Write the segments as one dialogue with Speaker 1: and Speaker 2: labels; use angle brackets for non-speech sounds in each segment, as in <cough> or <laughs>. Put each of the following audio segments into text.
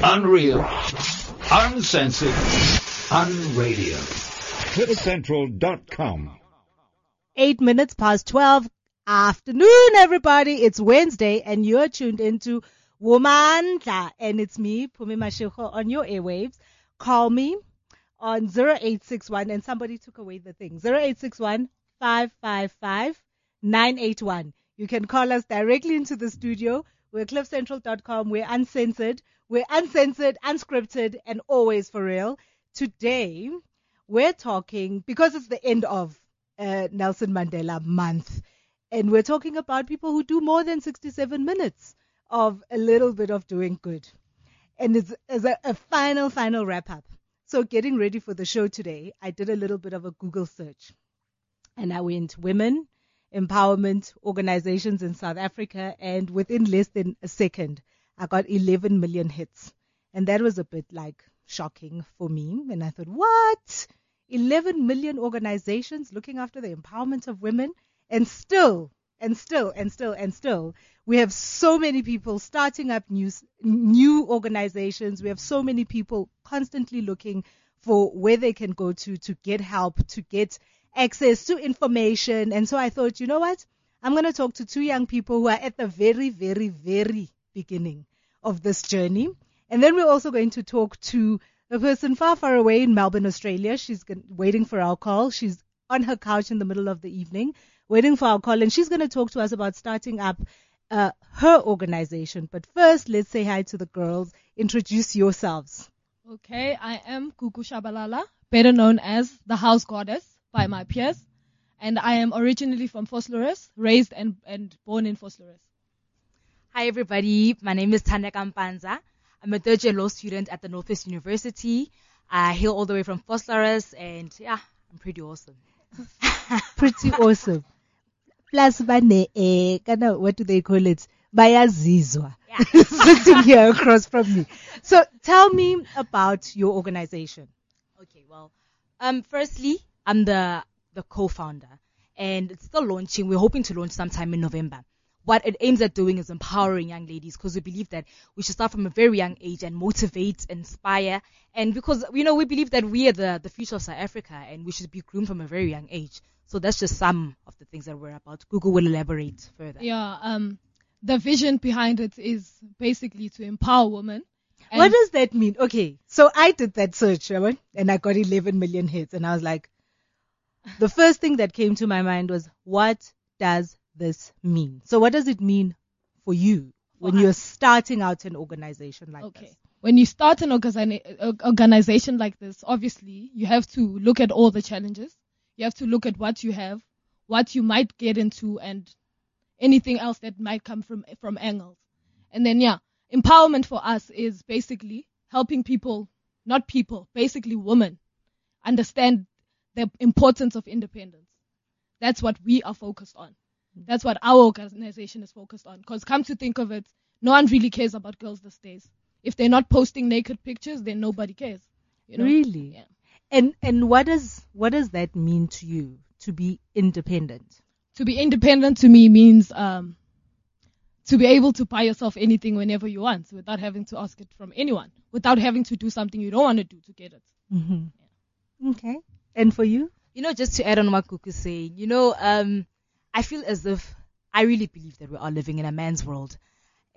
Speaker 1: Unreal. Uncensored. Unradio.
Speaker 2: CliffCentral.com.
Speaker 3: Eight minutes past 12. Afternoon, everybody. It's Wednesday and you're tuned into Womandla and it's me, Phumi Mashigo, on your airwaves. Call me on 0861 and somebody took away the thing. 0861 555 981. You can call us directly into the studio. We're cliffcentral.com. We're uncensored. We're uncensored, unscripted, and always for real. Today, we're talking, because it's the end of uh, Nelson Mandela month, and we're talking about people who do more than 67 minutes of a little bit of doing good. And it's, as a, a final, final wrap up. So getting ready for the show today, I did a little bit of a Google search and I went women empowerment organizations in South Africa and within less than a second, I got 11 million hits. And that was a bit like shocking for me. And I thought, what? 11 million organizations looking after the empowerment of women and still and still and still and still we have so many people starting up new new organizations we have so many people constantly looking for where they can go to to get help to get access to information. And so i thought you know what? I'm going to talk to two young people who are at the very very very beginning of this journey. And then we're also going to talk to a person far far away in melbourne australia. She's waiting for our call she's on her couch in the middle of the evening waiting for our call, and she's going to talk to us about starting up uh, her organization. But first, let's say hi to the girls. Introduce yourselves.
Speaker 4: Okay, I am Kuku Shabalala, better known as the House Goddess by my peers, and I am originally from Vosloorus, raised and, and born in Vosloorus.
Speaker 5: Hi everybody, my name is Tanya Kampanza. I'm a third year law student at the Northwest University. I hail all the way from Vosloorus, and yeah, I'm pretty awesome. <laughs>
Speaker 3: Pretty awesome. Plus, bane, eh, kana, what do they call it? Bayazizwa.
Speaker 5: Yeah. <laughs>
Speaker 3: Sitting here across from me. So tell me about your organization.
Speaker 5: Okay, well, um, firstly, I'm the the co-founder, and it's still launching. We're hoping to launch sometime in November. What it aims at doing is empowering young ladies because we believe that we should start from a very young age and motivate, inspire, and because you know we believe that we are the the future of South Africa and we should be groomed from a very young age. So that's just some of the things that we're about. Google will elaborate further.
Speaker 4: Yeah, um, the vision behind it is basically to empower women.
Speaker 3: What does that mean? Okay, so I did that search, and I got 11 million hits, and I was like, the first thing that came to my mind was, what does this mean? So what does it mean for you when you're starting out an organization like this?
Speaker 4: Okay.
Speaker 3: this?
Speaker 4: When you start an organi- uh, organization like this, obviously you have to look at all the challenges. You have to look at what you have, what you might get into, and anything else that might come from from angles. And then yeah, empowerment for us is basically helping people, not people, basically women, understand the importance of independence. That's what we are focused on. That's what our organization is focused on. Because come to think of it, no one really cares about girls these days. If they're not posting naked pictures, then nobody cares. You know?
Speaker 3: Really?
Speaker 4: Yeah.
Speaker 3: And and what does what does that mean to you to be independent?
Speaker 4: To be independent to me means um, to be able to buy yourself anything whenever you want without having to ask it from anyone, without having to do something you don't want to do to get it.
Speaker 3: Mm-hmm. Okay. And for you?
Speaker 5: You know, just to add on what Kuku is saying, you know, um, I feel as if I really believe that we are living in a man's world.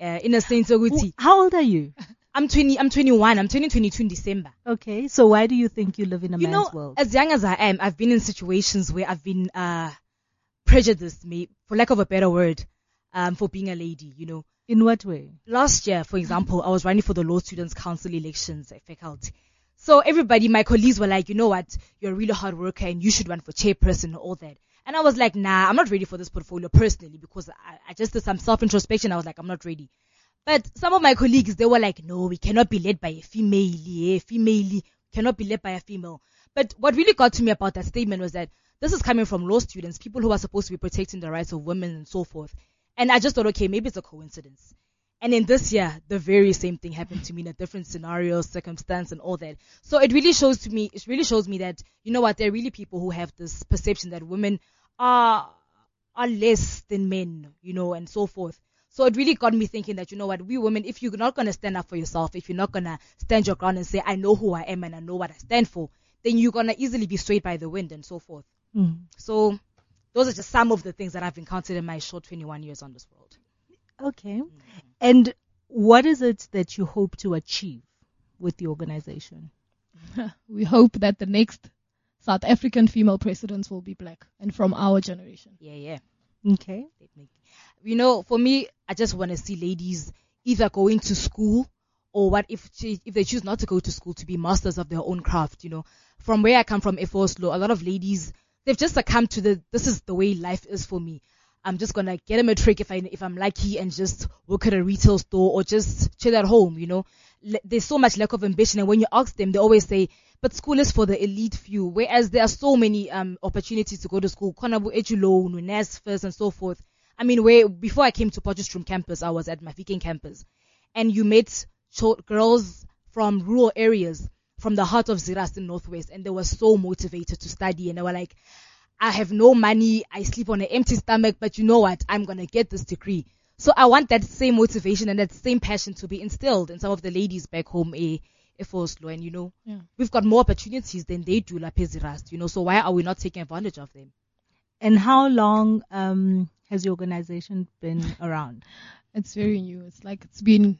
Speaker 5: Uh, in a sense, Oguti,
Speaker 3: How old are you? <laughs>
Speaker 5: I'm 20, I'm 21, I'm turning 22 in December.
Speaker 3: Okay. So why do you think you live in a
Speaker 5: you
Speaker 3: man's
Speaker 5: know,
Speaker 3: world?
Speaker 5: as young as I am, I've been in situations where I've been uh, prejudiced, may, for lack of a better word, um, for being a lady. You know,
Speaker 3: In what way?
Speaker 5: last year, for example, I was running for the Law Students Council elections at faculty. So everybody, my colleagues were like, you know what, you're a really hard worker and you should run for chairperson and all that. And I was like, nah, I'm not ready for this portfolio personally because I, I just did some self introspection. I was like, I'm not ready. But some of my colleagues, they were like, no, we cannot be led by a female, yeah, female, cannot be led by a female. But what really got to me about that statement was that this is coming from law students, people who are supposed to be protecting the rights of women and so forth. And I just thought, okay, maybe it's a coincidence. And in this year, the very same thing happened to me in a different scenario, circumstance, and all that. So it really shows to me, it really shows me that, you know what, there are really people who have this perception that women are, are less than men, you know, and so forth. So it really got me thinking that, you know what, we women, if you're not going to stand up for yourself, if you're not going to stand your ground and say, I know who I am and I know what I stand for, then you're going to easily be swayed by the wind and so forth.
Speaker 3: Mm.
Speaker 5: So those are just some of the things that I've encountered in my short 21 years on this world.
Speaker 3: Okay. And what is it that you hope to achieve with the organization? <laughs>
Speaker 4: We hope that the next South African female presidents will be black and from our generation.
Speaker 5: Yeah, yeah.
Speaker 3: Okay.
Speaker 5: You know, for me, I just want to see ladies either going to school or what if she, if they choose not to go to school to be masters of their own craft. You know, from where I come from, Efoslo, a lot of ladies they've just succumbed to the this is the way life is for me. I'm just gonna get them a trick if I if I'm lucky and just work at a retail store or just chill at home. You know, Le- there's so much lack of ambition, and when you ask them, they always say, "But school is for the elite few." Whereas there are so many um opportunities to go to school, Konabu Ejulo, Nunes first, and so forth. I mean, where before I came to Potchefstroom campus, I was at Mafikeng campus, and you met cho- girls from rural areas, from the heart of Zeerust in Northwest, and they were so motivated to study, and they were like, I have no money, I sleep on an empty stomach, but you know what? I'm gonna get this degree. So I want that same motivation and that same passion to be instilled in some of the ladies back home, eh, Oslo, and you know,
Speaker 4: Yeah.
Speaker 5: we've got more opportunities than they do, La Pezirast, you know, so why are we not taking advantage of them?
Speaker 3: And how long um, has the organization been around?
Speaker 4: It's very new. It's like it's been,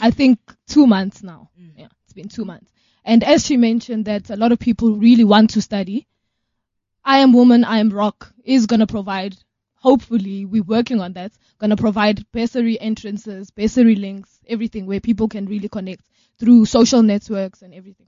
Speaker 4: I think, two months now.
Speaker 5: Mm.
Speaker 4: Yeah, it's been two months. And as she mentioned, that a lot of people really want to study. I am woman, I am rock is gonna provide. Hopefully, we're working on that. Gonna provide bursary entrances, bursary links, everything where people can really connect through social networks and everything.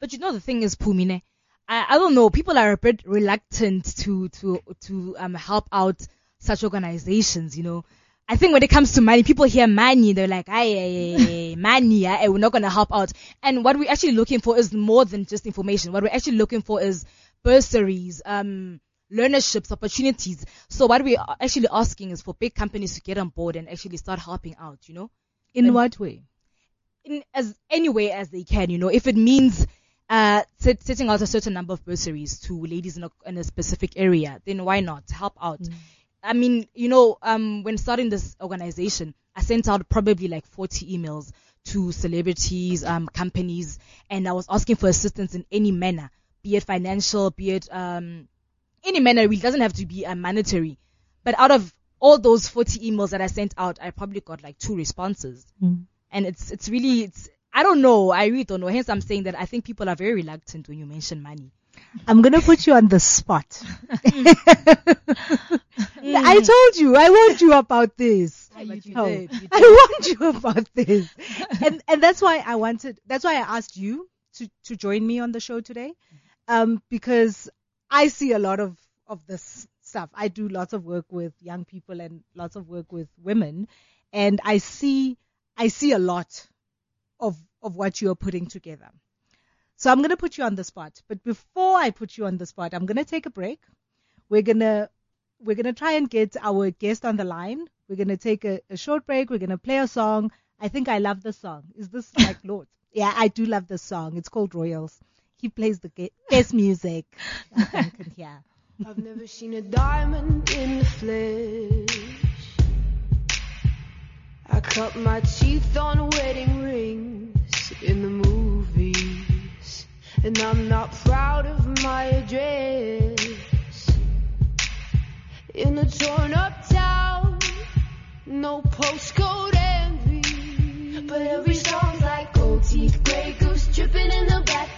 Speaker 5: But you know the thing is, Pumine, I, I don't know. People are a bit reluctant to to to um help out such organizations. You know, I think when it comes to money, people hear money, they're like, "Aye, <laughs> money, eh, we're not gonna help out." And what we're actually looking for is more than just information. What we're actually looking for is bursaries, um, learnerships, opportunities. So what we are actually asking is for big companies to get on board and actually start helping out. You know
Speaker 3: In
Speaker 5: And-
Speaker 3: what way?
Speaker 5: in as any way as they can, you know, if it means uh set, setting out a certain number of bursaries to ladies in a, in a specific area, then why not help out? I mean, you know, um, when starting this organization, I sent out probably like 40 emails to celebrities, um, companies, and I was asking for assistance in any manner, be it financial, be it um, any manner. It doesn't have to be uh, monetary. But out of all those 40 emails that I sent out, I probably got like two responses
Speaker 3: Mm.
Speaker 5: and it's it's really it's I don't know. I really don't know. Hence, I'm saying that I think people are very reluctant when you mention money.
Speaker 3: I'm gonna put you on the spot. <laughs> <laughs> I told you, I warned you about this.
Speaker 5: But you
Speaker 3: Oh,
Speaker 5: did, you
Speaker 3: I warned you about this, and and that's why I wanted. That's why I asked you to to join me on the show today, um, because I see a lot of of this stuff. I do lots of work with young people and lots of work with women, and I see I see a lot of of what you are putting together. So I'm gonna put you on the spot, but before I put you on the spot, I'm gonna take a break. We're gonna we're gonna try and get our guest on the line. We're gonna take a, a short break. We're gonna play a song. I think I love the song. Is this like <laughs> Lorde? Yeah, I do love the song. It's called Royals. He plays the ge- best music. I think, yeah. <laughs>
Speaker 2: I've never seen a diamond in the flesh. I cut my teeth on wedding rings in the movies. And I'm not proud of my address. In a torn up town, no postcode envy. But every song's like gold teeth, grey goose dripping in the bathroom,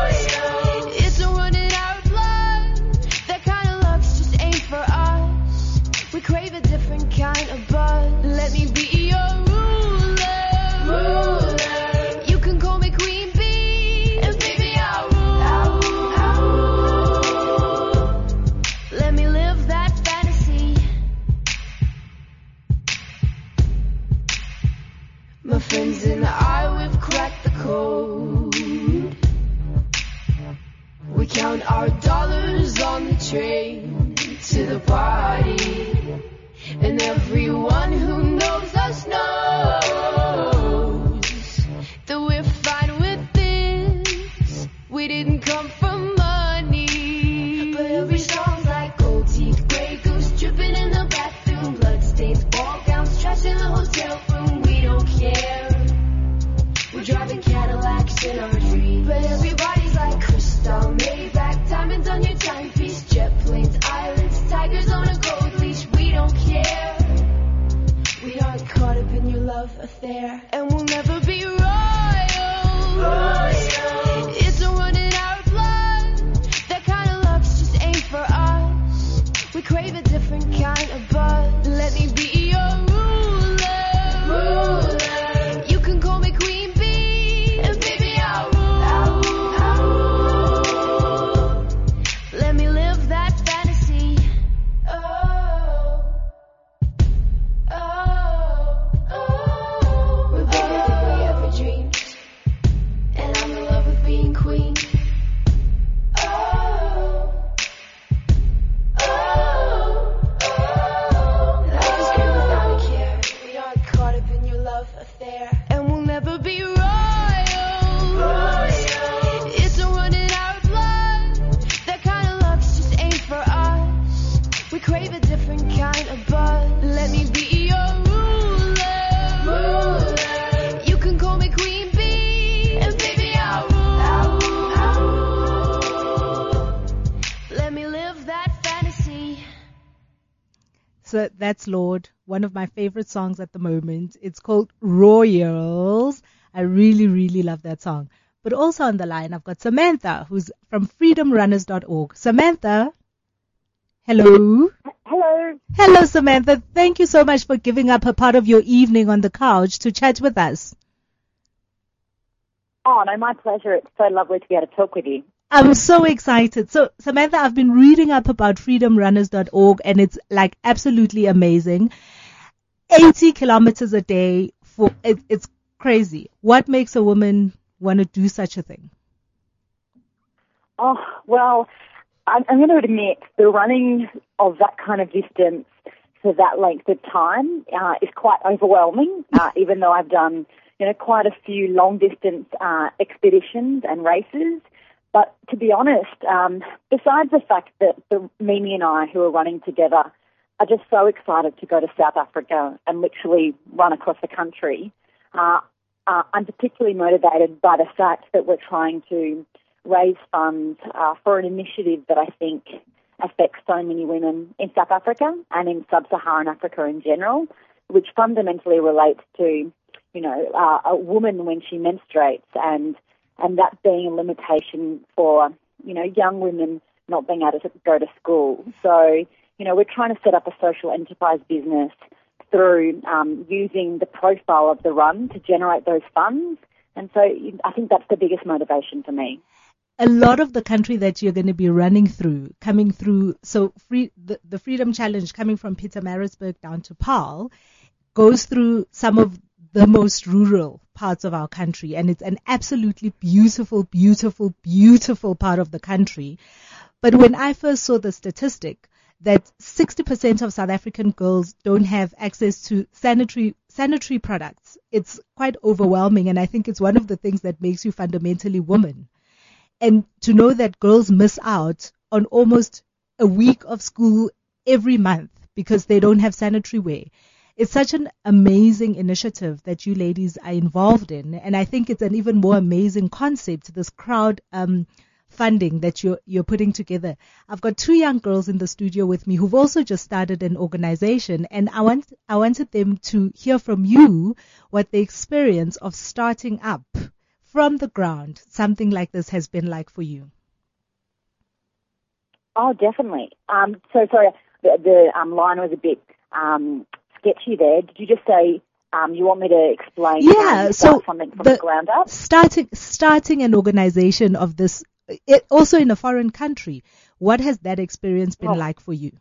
Speaker 2: friends and I, we've cracked the code. We count our dollars on the train to the party. And everyone who love
Speaker 3: that's Lorde, one of my favorite songs at the moment. It's called Royals. I really, really love that song. But also on the line, I've got Samantha, who's from freedomrunners.org. Samantha, hello.
Speaker 6: Hello.
Speaker 3: Hello, Samantha. Thank you so much for giving up a part of your evening on the couch to chat with us.
Speaker 6: Oh, no, my pleasure. It's so lovely to be able to talk with you.
Speaker 3: I'm so excited. So, Samantha, I've been reading up about freedomrunners.org and it's like absolutely amazing. 80 kilometers a day for, it, it's crazy. What makes a woman want to do such a thing?
Speaker 6: Oh, well, I'm, I'm going to admit the running of that kind of distance for that length of time uh, is quite overwhelming, <laughs> uh, even though I've done, you know, quite a few long distance uh, expeditions and races. But to be honest, um, besides the fact that the, Mimi and I, who are running together, are just so excited to go to South Africa and literally run across the country, uh, uh, I'm particularly motivated by the fact that we're trying to raise funds uh, for an initiative that I think affects so many women in South Africa and in sub-Saharan Africa in general, which fundamentally relates to, you know, uh, a woman when she menstruates and and that being a limitation for, you know, young women not being able to go to school. So, you know, we're trying to set up a social enterprise business through um, using the profile of the run to generate those funds. And so I think that's the biggest motivation for me
Speaker 3: a lot of the country that you're going to be running through, coming through, so free, the, the Freedom Challenge coming from Pietermaritzburg down to Paarl, goes through some of the most rural parts of our country, and it's an absolutely beautiful, beautiful, beautiful part of the country. But when I first saw the statistic that 60% of South African girls don't have access to sanitary sanitary products, it's quite overwhelming, and I think it's one of the things that makes you fundamentally woman and to know that girls miss out on almost a week of school every month because they don't have sanitary wear. It's such an amazing initiative that you ladies are involved in, and I think it's an even more amazing concept. This crowd um, funding that you're you're putting together. I've got two young girls in the studio with me who've also just started an organization, and I want I wanted them to hear from you what the experience of starting up from the ground something like this has been like for you?
Speaker 6: Oh, definitely. Um, so sorry, the, the um, line was a bit um, sketchy there. Did you just say um, you want me to explain?
Speaker 3: Yeah, so
Speaker 6: something from the, the, ground up.
Speaker 3: Starting starting an organization of this, it, also in a foreign country. What has that experience been oh. like for you?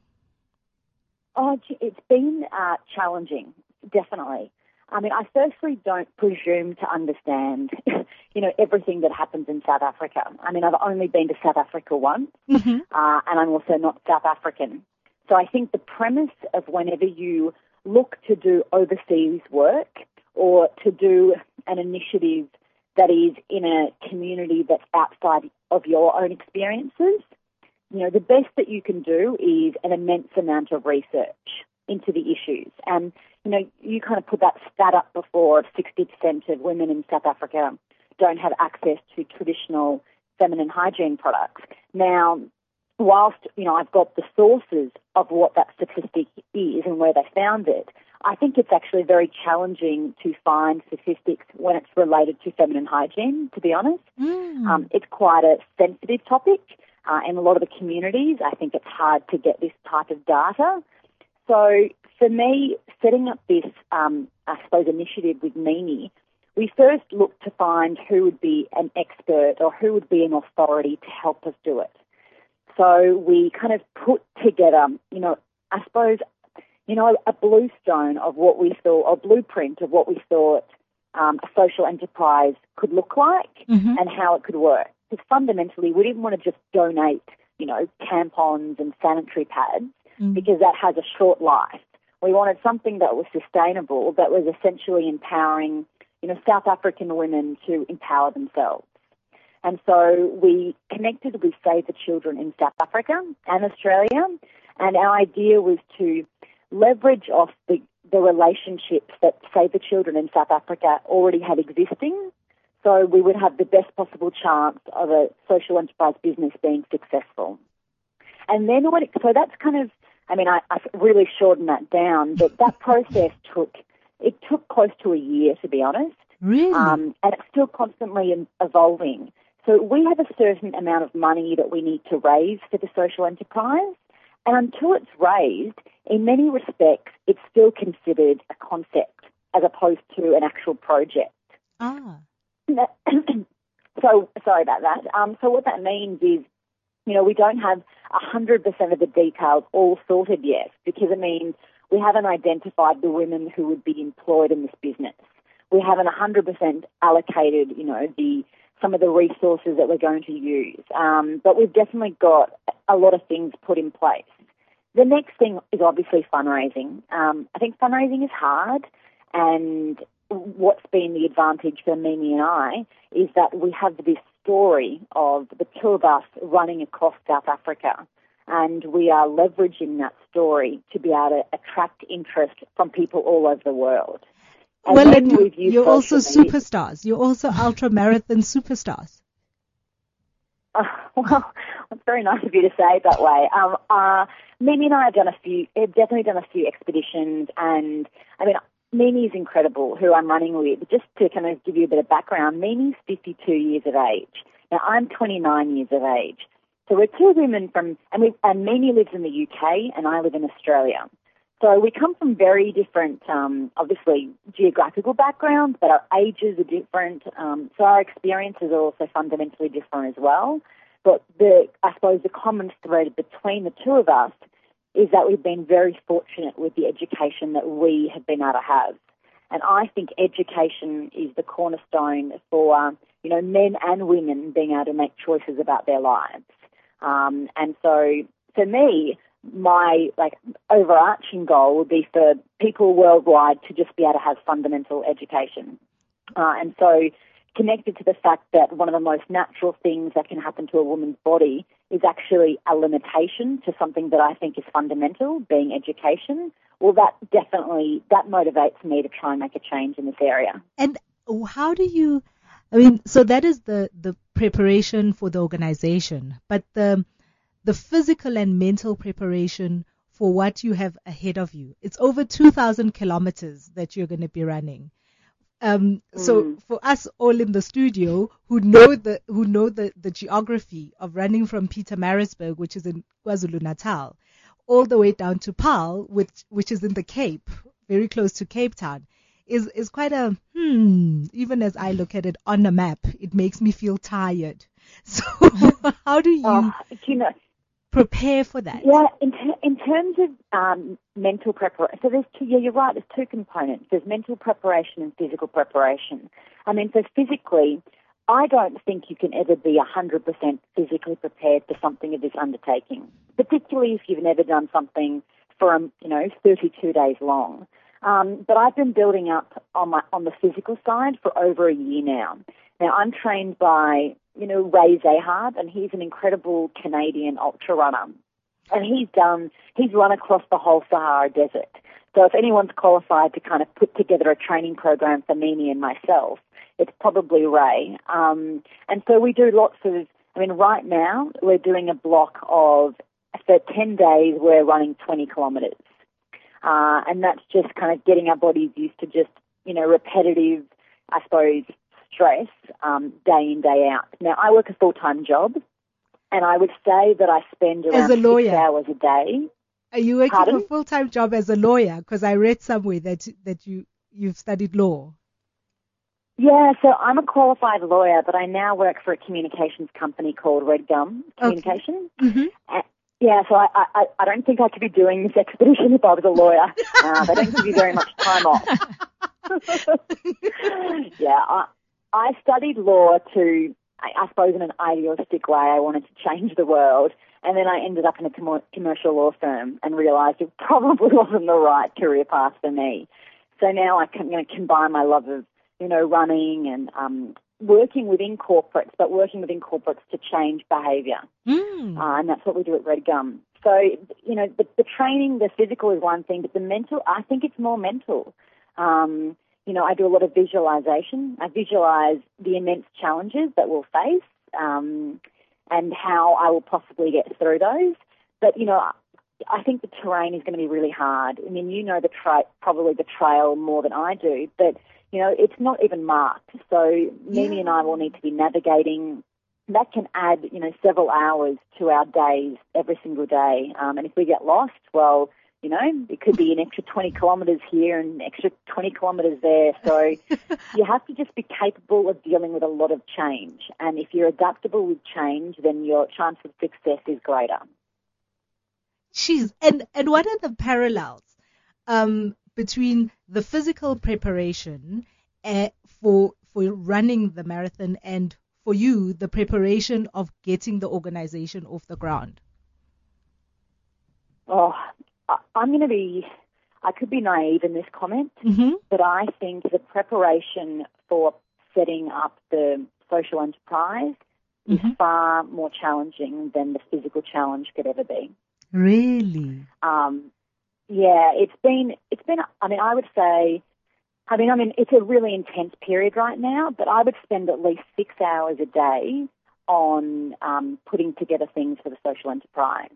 Speaker 6: Oh, it's been uh, challenging, definitely. I mean, I firstly don't presume to understand, <laughs> you know, everything that happens in South Africa. I mean, I've only been to South Africa once,
Speaker 3: Mm-hmm.
Speaker 6: uh, and I'm also not South African. So I think the premise of whenever you look to do overseas work or to do an initiative that is in a community that's outside of your own experiences, you know, the best that you can do is an immense amount of research into the issues. And, you know, you kind of put that stat up before of 60% of women in South Africa don't have access to traditional feminine hygiene products. Now, whilst, you know, I've got the sources of what that statistic is and where they found it, I think it's actually very challenging to find statistics when it's related to feminine hygiene, to be honest.
Speaker 3: Mm.
Speaker 6: Um, it's quite a sensitive topic uh, in a lot of the communities. I think it's hard to get this type of data. So for me, setting up this, um, I suppose, initiative with Mimi, we first looked to find who would be an expert or who would be an authority to help us do it. So we kind of put together, you know, I suppose, you know, a bluestone of what we thought, a blueprint of what we thought um, a social enterprise could look like
Speaker 3: Mhm.
Speaker 6: and how it could work. Because fundamentally, we didn't want to just donate, you know, tampons and sanitary pads
Speaker 3: Mm.
Speaker 6: because that has a short life. We wanted something that was sustainable, that was essentially empowering, you know, South African women to empower themselves. And so we connected with Save the Children in South Africa and Australia, and our idea was to leverage off the, the relationships that Save the Children in South Africa already had existing, so we would have the best possible chance of a social enterprise business being successful. And then when it, so that's kind of, I mean, I, I really shortened that down, but that <laughs> process took, it took close to a year, to be honest.
Speaker 3: Really?
Speaker 6: Um, and it's still constantly evolving. So we have a certain amount of money that we need to raise for the social enterprise. And until it's raised, in many respects, it's still considered a concept as opposed to an actual project.
Speaker 3: ah. <clears throat>
Speaker 6: so sorry about that. Um, so what that means is, you know, we don't have hundred percent of the details all sorted yet because it means we haven't identified the women who would be employed in this business. We haven't hundred percent allocated, you know, the some of the resources that we're going to use. Um, but we've definitely got a lot of things put in place. The next thing is obviously fundraising. Um, I think fundraising is hard, and what's been the advantage for Mimi and I is that we have this story of the two of us running across South Africa. And we are leveraging that story to be able to attract interest from people all over the world.
Speaker 3: Well, and
Speaker 6: we've used
Speaker 3: you're also superstars. You're also ultra marathon superstars.
Speaker 6: Uh, <laughs> well, it's very nice of you to say it that way. Um, uh, Mimi and I have done a few, have definitely done a few expeditions, and I mean, Mimi is incredible, who I'm running with. Just to kind of give you a bit of background, Mimi's 52 years of age. Now, I'm 29 years of age. So we're two women from, and, we, and Mimi lives in the UK, and I live in Australia. So we come from very different, um, obviously, geographical backgrounds, but our ages are different. Um, so our experiences are also fundamentally different as well. But the, I suppose the common thread between the two of us is that we've been very fortunate with the education that we have been able to have. And I think education is the cornerstone for, you know, men and women being able to make choices about their lives. Um, and so for me, my like overarching goal would be for people worldwide to just be able to have fundamental education. Uh, and so connected to the fact that one of the most natural things that can happen to a woman's body is actually a limitation to something that I think is fundamental, being education. Well, that definitely that motivates me to try and make a change in this area.
Speaker 3: And how do you? I mean, so that is the the preparation for the organization, but the the physical and mental preparation for what you have ahead of you. It's over 2,000 kilometers that you're going to be running. Um, so
Speaker 6: Mm.
Speaker 3: for us all in the studio who know the who know the, the geography of running from Pietermaritzburg, which is in KwaZulu Natal, all the way down to Paarl, which which is in the Cape, very close to Cape Town, is is quite a hmm. Even as I look at it on a map, it makes me feel tired. <laughs> So how do you?
Speaker 6: Oh, you know,
Speaker 3: prepare for that?
Speaker 6: Yeah, in, ter- in terms of um, mental preparation, so there's two, yeah, you're right, there's two components. There's mental preparation and physical preparation. I mean, so physically, I don't think you can ever be 100% physically prepared for something of this undertaking, particularly if you've never done something for, um, you know, 32 days long. Um, but I've been building up on my on the physical side for over a year now. Now I'm trained by you know Ray Zahab, and he's an incredible Canadian ultra runner, and he's done he's run across the whole Sahara Desert. So if anyone's qualified to kind of put together a training program for Mimi and myself, it's probably Ray. Um, and so we do lots of. I mean, right now we're doing a block of for 10 days we're running 20 kilometres. Uh, and that's just kind of getting our bodies used to just, you know, repetitive, I suppose, stress um, day in, day out. Now, I work a full-time job, and I would say that I spend around
Speaker 3: As a lawyer.
Speaker 6: six hours a day.
Speaker 3: Are you working
Speaker 6: Pardon?
Speaker 3: a full time job as a lawyer? Because I read somewhere that that you you've studied law.
Speaker 6: Yeah, so I'm a qualified lawyer, but I now work for a communications company called Red Gum Communications.
Speaker 3: Mm-hmm.
Speaker 6: Uh, yeah, so I, I, I don't think I could be doing this expedition if I was a lawyer. <laughs> Uh, they don't give you very much time off. <laughs> <laughs> yeah, I, I studied law to, I, I suppose, in an idealistic way. I wanted to change the world, and then I ended up in a com- commercial law firm and realised it probably <laughs> wasn't the right career path for me. So now I can you know, combine my love of, you know, running and um, working within corporates, but working within corporates to change behaviour.
Speaker 3: Mm.
Speaker 6: Uh, and that's what we do at Red Gum. So, you know, the, the training, the physical is one thing, but the mental, I think it's more mental. Um, you know, I do a lot of visualization. I visualize the immense challenges that we'll face um, and how I will possibly get through those. But, you know, I think the terrain is going to be really hard. I mean, you know the tra- probably the trail more than I do, but you know it's not even marked. So Mimi and I will need to be navigating. That can add, you know, several hours to our days every single day. Um, and if we get lost, well, you know, it could be an extra 20 kilometres here and an extra 20 kilometres there. So <laughs> you have to just be capable of dealing with a lot of change. And if you're adaptable with change, then your chance of success is greater.
Speaker 3: She's and and what are the parallels um, between the physical preparation uh, for for running the marathon and for you the preparation of getting the organization off the ground?
Speaker 6: Oh, I'm going to be, I could be naive in this comment,
Speaker 3: Mm-hmm.
Speaker 6: but I think the preparation for setting up the social enterprise
Speaker 3: Mhm.
Speaker 6: is far more challenging than the physical challenge could ever be.
Speaker 3: Really?
Speaker 6: Um, yeah, it's been, it's been, I mean, I would say, I mean, I mean, it's a really intense period right now, but I would spend at least six hours a day on um, putting together things for the social enterprise,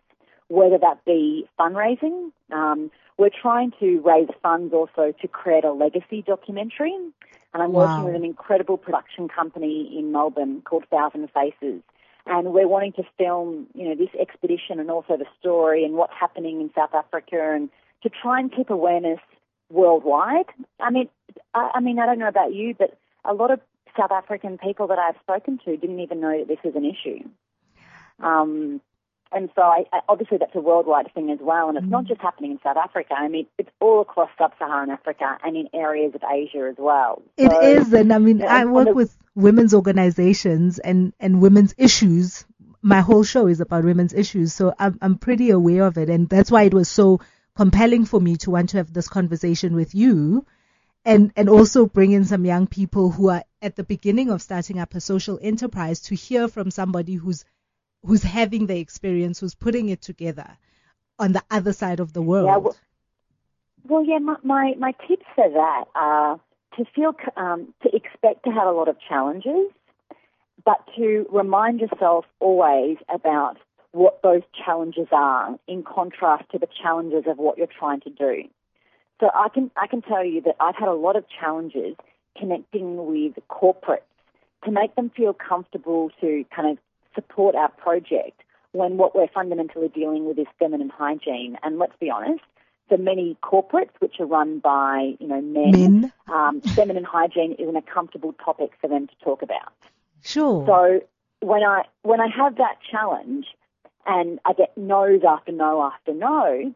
Speaker 6: whether that be fundraising. Um, we're trying to raise funds also to create a legacy documentary, and I'm
Speaker 3: Wow.
Speaker 6: working with an incredible production company in Melbourne called Thousand Faces. And we're wanting to film, you know, this expedition and also the story and what's happening in South Africa and to try and keep awareness worldwide. I mean, I, I mean, I don't know about you, but a lot of South African people that I've spoken to didn't even know that this was an issue. Um, and so I, I, obviously that's a worldwide thing as well, and it's not mm. just happening in South Africa. I mean, it's all across sub-Saharan Africa and in areas of Asia as well.
Speaker 3: It
Speaker 6: So-
Speaker 3: is, and I mean, I work
Speaker 6: the-
Speaker 3: with women's organizations and and women's issues. My whole show is about women's issues, so I'm I'm pretty aware of it, and that's why it was so compelling for me to want to have this conversation with you, and and also bring in some young people who are at the beginning of starting up a social enterprise to hear from somebody who's who's having the experience, who's putting it together on the other side of the world.
Speaker 6: Yeah, well, well, yeah. My, my my tips for that are to feel um, to expect to have a lot of challenges, but to remind yourself always about what those challenges are, in contrast to the challenges of what you're trying to do. So I can I can tell you that I've had a lot of challenges connecting with corporates to make them feel comfortable to kind of support our project when what we're fundamentally dealing with is feminine hygiene. And let's be honest, for many corporates which are run by you know men,
Speaker 3: Men,
Speaker 6: Um, feminine hygiene isn't a comfortable topic for them to talk about.
Speaker 3: sure.
Speaker 6: So when I when I have that challenge, and I get no's after no after no,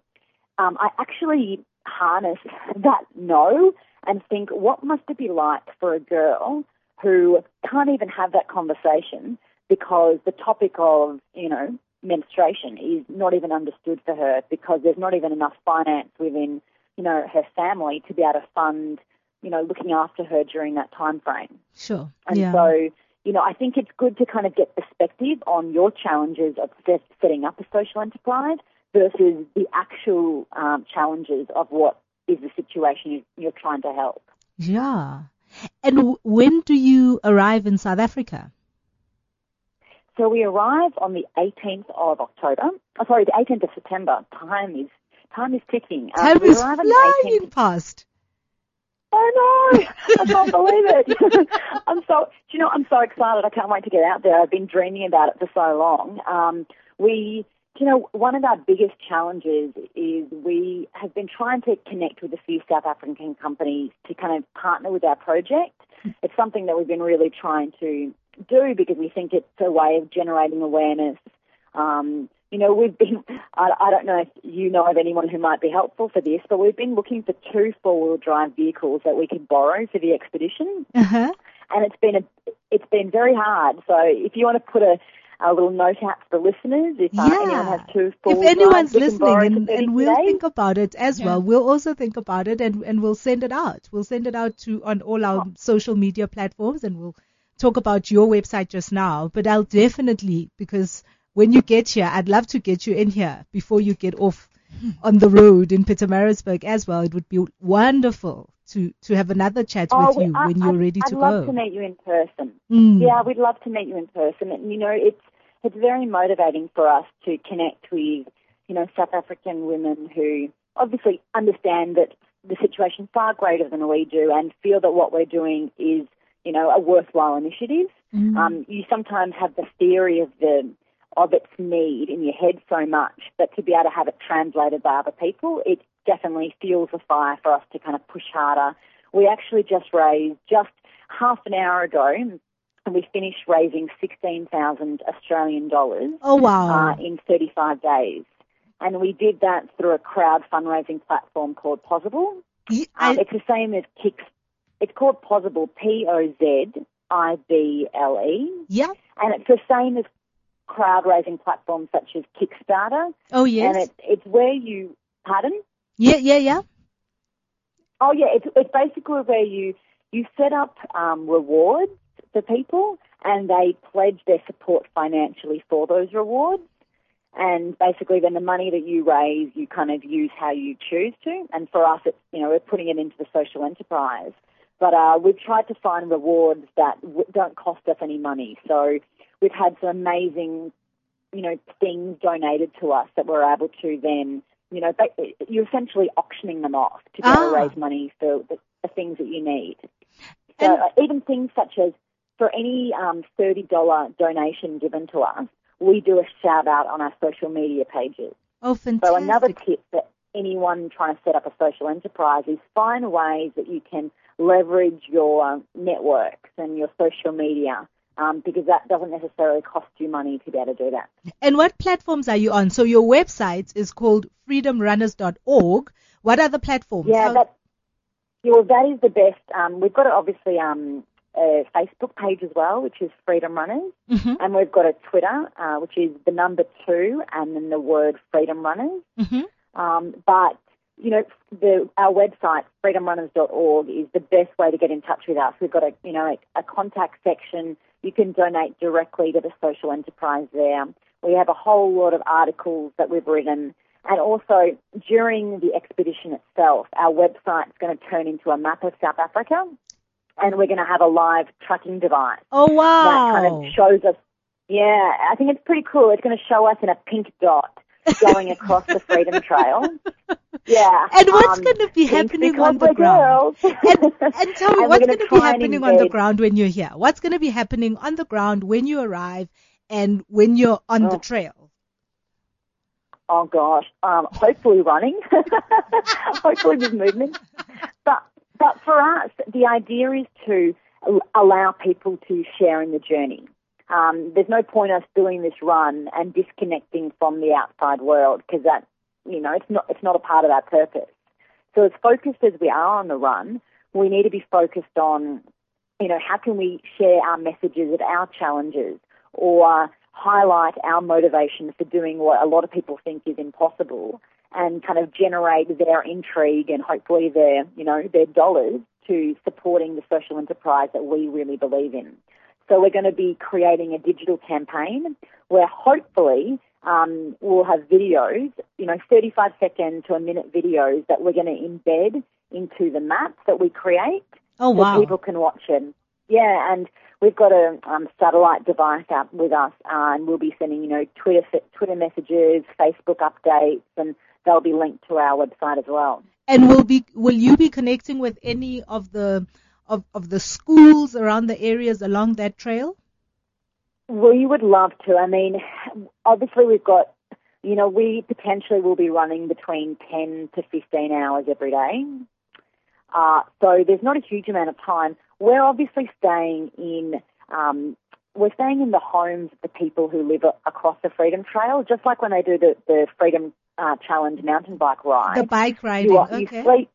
Speaker 6: um, I actually harness <laughs> that no and think, what must it be like for a girl who can't even have that conversation because the topic of, you know, menstruation is not even understood for her because there's not even enough finance within, you know, her family to be able to fund, you know, looking after her during that time frame.
Speaker 3: Sure.
Speaker 6: And
Speaker 3: yeah.
Speaker 6: so, you know, I think it's good to kind of get perspective on your challenges of set- setting up a social enterprise versus the actual um, challenges of what is the situation you- you're trying to help.
Speaker 3: yeah. And when do you arrive in South Africa?
Speaker 6: So we arrive on the 18th of October. Oh, sorry, the 18th of September. Time is time is ticking. Um,
Speaker 3: Time
Speaker 6: we
Speaker 3: is
Speaker 6: arrive on the 18th
Speaker 3: flying past.
Speaker 6: I know. <laughs> I can't believe it. <laughs> I'm so. Do you know? I'm so excited. I can't wait to get out there. I've been dreaming about it for so long. Um, we, you know, one of our biggest challenges is we have been trying to connect with a few South African companies to kind of partner with our project. It's something that we've been really trying to do because we think it's a way of generating awareness. Um, you know, we've been, <laughs> I, I don't know if you know of anyone who might be helpful for this, but we've been looking for two four-wheel drive vehicles that we could borrow for the expedition.
Speaker 3: Uh-huh.
Speaker 6: And it's been a, it's been very hard. So if you want to put a, a little note out for the listeners, if uh, anyone has two
Speaker 3: If anyone's
Speaker 6: drives,
Speaker 3: listening, and, and we'll
Speaker 6: days.
Speaker 3: think about it as
Speaker 4: Yeah.
Speaker 3: well. We'll also think about it, and, and we'll send it out. We'll send it out to on all our social media platforms, and we'll talk about your website just now. But I'll definitely because when you get here, I'd love to get you in here before you get off on the road in Pietermaritzburg as well. It would be wonderful to to have another chat
Speaker 6: Oh,
Speaker 3: with you
Speaker 6: I-
Speaker 3: when you're
Speaker 6: I'd-
Speaker 3: ready
Speaker 6: I'd
Speaker 3: to
Speaker 6: love to meet you in person.
Speaker 3: Mm.
Speaker 6: Yeah, we'd love to meet you in person. And, you know, it's it's very motivating for us to connect with, you know, South African women who obviously understand that the situation's far greater than we do and feel that what we're doing is, you know, a worthwhile initiative.
Speaker 3: Mm.
Speaker 6: Um, you sometimes have the theory of the of its need in your head so much, but to be able to have it translated by other people, it definitely fuels the fire for us to kind of push harder. We actually just raised just half an hour ago, and we finished raising sixteen thousand Australian dollars
Speaker 3: Oh wow!
Speaker 6: uh, in 35 days. And we did that through a crowd fundraising platform called Pozible.
Speaker 3: Ye-
Speaker 6: Um, it's the same as Kicks. It's called Pozible, P-O-Z-I-B-L-E.
Speaker 3: yeah.
Speaker 6: And it's the same as crowd raising platforms such as Kickstarter.
Speaker 3: Oh yes.
Speaker 6: And it's, it's where you, pardon?
Speaker 3: yeah, yeah, yeah.
Speaker 6: Oh yeah, it's, it's basically where you, you set up um, rewards for people and they pledge their support financially for those rewards. And basically then the money that you raise, you kind of use how you choose to. And for us, it's, you know, we're putting it into the social enterprise. But uh, we've tried to find rewards that w- don't cost us any money. So we've had some amazing, you know, things donated to us that we're able to then, you know, ba- you're essentially auctioning them off to be able to
Speaker 3: Ah.
Speaker 6: raise money for the, the things that you need. So
Speaker 3: And-
Speaker 6: uh, even things such as for any um, $30 donation given to us, we do a shout out on our social media pages.
Speaker 3: Oh, fantastic.
Speaker 6: So another tip for anyone trying to set up a social enterprise is find ways that you can leverage your networks and your social media um, because that doesn't necessarily cost you money to be able to do that.
Speaker 3: And what platforms are you on? So your website is called freedomrunners.org. What are the platforms?
Speaker 6: Yeah,
Speaker 3: How-
Speaker 6: that, yeah, well, that is the best. Um, we've got obviously um, a Facebook page as well, which is Freedom Runners,
Speaker 3: Mhm,
Speaker 6: and we've got a Twitter, uh, which is the number two and then the word Freedom Runners.
Speaker 3: mhm.
Speaker 6: Um, but you know, the, our website freedomrunners.org is the best way to get in touch with us. We've got a you know a, a contact section. You can donate directly to the social enterprise there. We have a whole lot of articles that we've written. And also, during the expedition itself, our website's going to turn into a map of South Africa, and we're going to have a live tracking device
Speaker 3: Oh wow.
Speaker 6: that kind of shows us. Yeah, I think it's pretty cool. It's going to show us in a pink dot going across the Freedom Trail. Yeah.
Speaker 3: And what's
Speaker 6: um,
Speaker 3: going to be happening on the ground? And, and tell me, <laughs>
Speaker 6: And
Speaker 3: what's
Speaker 6: gonna
Speaker 3: be happening on the ground when you're here? What's going to be happening on the ground when you arrive and when you're on the
Speaker 6: Oh.
Speaker 3: trail?
Speaker 6: Oh gosh, um, hopefully running, <laughs> hopefully with movement. But but for us, the idea is to allow people to share in the journey. Um, there's no point us doing this run and disconnecting from the outside world because that, you know, it's not it's not a part of our purpose. So as focused as we are on the run, we need to be focused on, you know, how can we share our messages of our challenges or highlight our motivation for doing what a lot of people think is impossible and kind of generate their intrigue and hopefully their, you know, their dollars to supporting the social enterprise that we really believe in. So we're going to be creating a digital campaign where hopefully um, we'll have videos, you know, 35 second to a minute videos that we're going to embed into the maps that we create.
Speaker 3: Oh,
Speaker 6: so people can watch it. Yeah, and we've got a um, satellite device out with us, uh, and we'll be sending, you know, Twitter Twitter messages, Facebook updates, and they'll be linked to our website as well.
Speaker 3: And will be will you be connecting with any of the of, of the schools around the areas along that trail?
Speaker 6: We would love to. I mean, obviously we've got, you know, we potentially will be running between 10 to 15 hours every day. Uh, so there's not a huge amount of time. We're obviously staying in, um, we're staying in the homes of the people who live across the Freedom Trail, just like when they do the, the Freedom uh, Challenge mountain bike ride.
Speaker 3: The bike riding.
Speaker 6: You, are- you
Speaker 3: okay.
Speaker 6: sleep.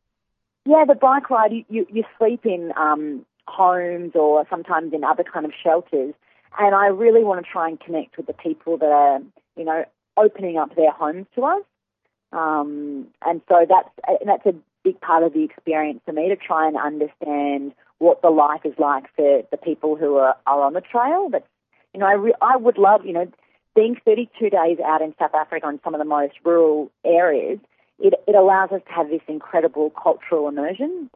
Speaker 6: Yeah, the bike ride. You you, you sleep in um, homes or sometimes in other kind of shelters, and I really want to try and connect with the people that are you know opening up their homes to us. Um, and so that's and that's a big part of the experience for me to try and understand what the life is like for the people who are, are on the trail. But you know, I re- I would love you know being 32 days out in South Africa in some of the most rural areas, it, it allows us to have this incredible cultural immersion.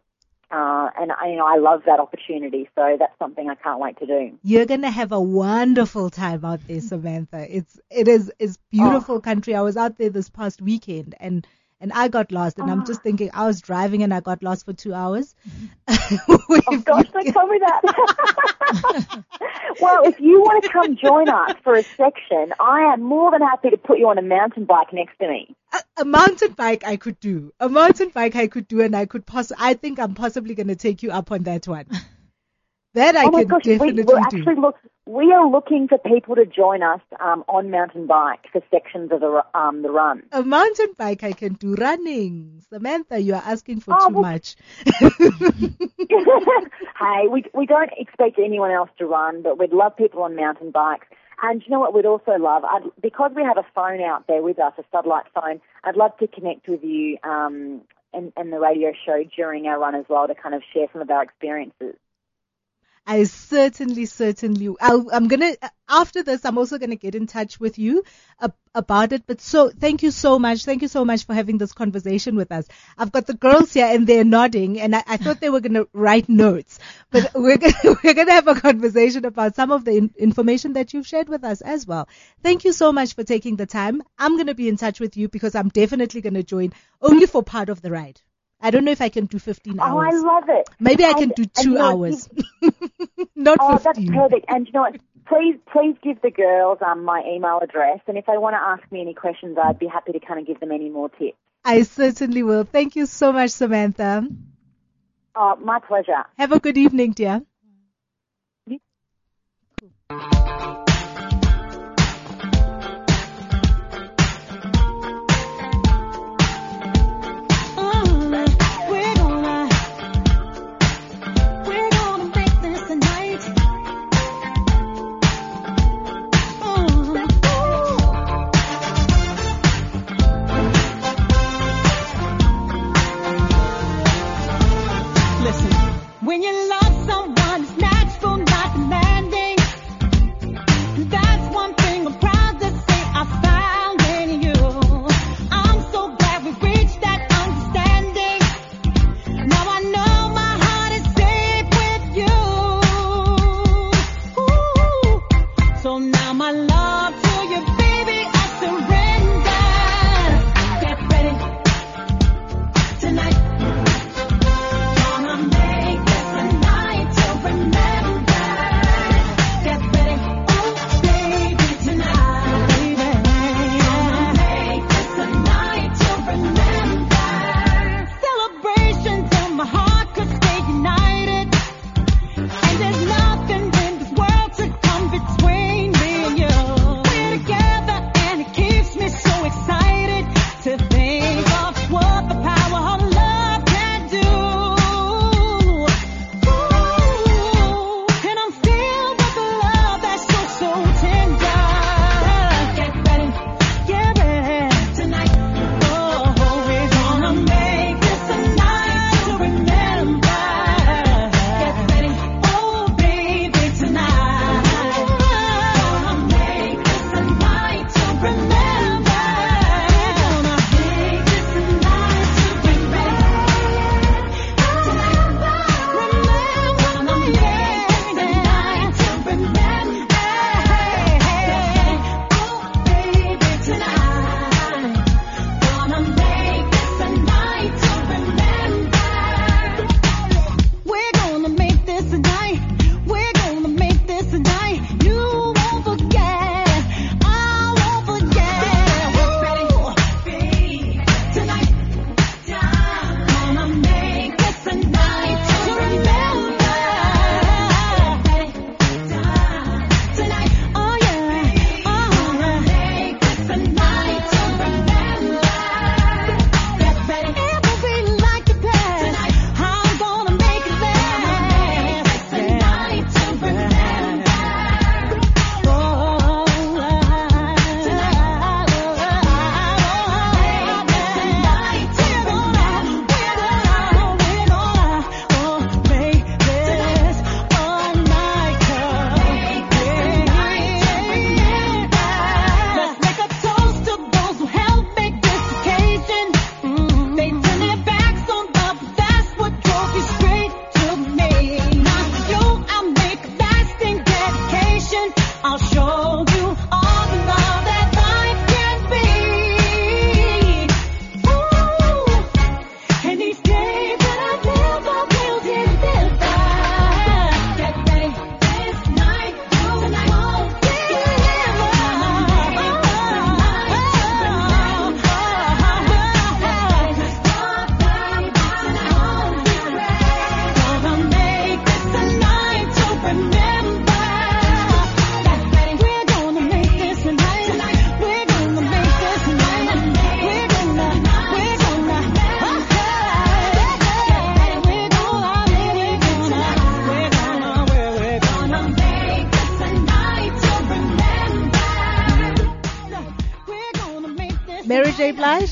Speaker 6: Uh, and I, you know, I love that opportunity. So that's something I can't wait to do.
Speaker 3: You're gonna have a wonderful time out there, Samantha. It's it is it's beautiful country. I was out there this past weekend and and I got lost and I'm just ah. thinking I was driving and I got lost for two hours. Mm-hmm. <laughs>
Speaker 6: Oh gosh, don't tell me that. <laughs> well, if you want to come join us for a section, I am more than happy to put you on a mountain bike next to me.
Speaker 3: a, a mountain bike I could do. A mountain bike I could do and I could poss- I think I'm possibly gonna take you up on that one. <laughs> That I
Speaker 6: oh my
Speaker 3: could
Speaker 6: gosh,
Speaker 3: definitely
Speaker 6: we're
Speaker 3: do.
Speaker 6: actually look. We are looking for people to join us um, on mountain bike for sections of the um, the run.
Speaker 3: a mountain bike I can do running. Samantha, you are asking for
Speaker 6: Oh,
Speaker 3: too
Speaker 6: well-
Speaker 3: much. <laughs>
Speaker 6: hey, we we don't expect anyone else to run, but we'd love people on mountain bikes. And you know what? We'd also love I'd, because we have a phone out there with us, a satellite phone. I'd love to connect with you um, and, and the radio show during our run as well to kind of share some of our experiences.
Speaker 3: I certainly, certainly, I'll, I'm gonna, after this, I'm also gonna get in touch with you ab- about it. But so, thank you so much. Thank you so much for having this conversation with us. I've got the girls here and they're nodding and I, I thought they were gonna write notes, but we're gonna, <laughs> we're gonna have a conversation about some of the in- information that you've shared with us as well. Thank you so much for taking the time. I'm gonna be in touch with you because I'm definitely gonna join only for part of the ride. I don't know if I can do 15 hours.
Speaker 6: Oh, I love it.
Speaker 3: Maybe I
Speaker 6: And-
Speaker 3: can do two
Speaker 6: you know,
Speaker 3: hours. <laughs> Not
Speaker 6: Oh,
Speaker 3: 15.
Speaker 6: that's perfect. And you know what? Please, please give the girls um, my email address, and if they want to ask me any questions, I'd be happy to kind of give them any more tips.
Speaker 3: I certainly will. Thank you so much, Samantha.
Speaker 6: Oh, my pleasure.
Speaker 3: Have a good evening, dear.
Speaker 2: We're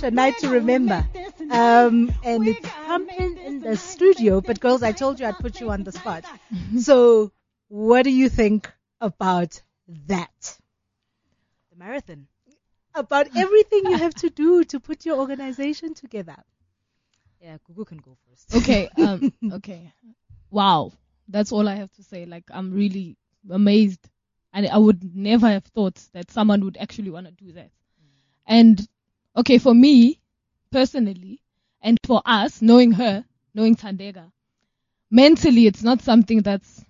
Speaker 2: a night
Speaker 3: to remember. Um, and it's pumping in the studio. But girls, I told you I'd put you on the spot. so, what do you think about that?
Speaker 5: The marathon.
Speaker 3: About everything you have to do to put your organization together.
Speaker 5: Yeah, Google can go first.
Speaker 4: okay, <laughs> um, okay. Wow, that's all I have to say. Like, I'm really amazed, and I would never have thought that someone would actually want to do that. And okay, for me personally, and for us, knowing her, knowing Thandeka, mentally, it's not something that's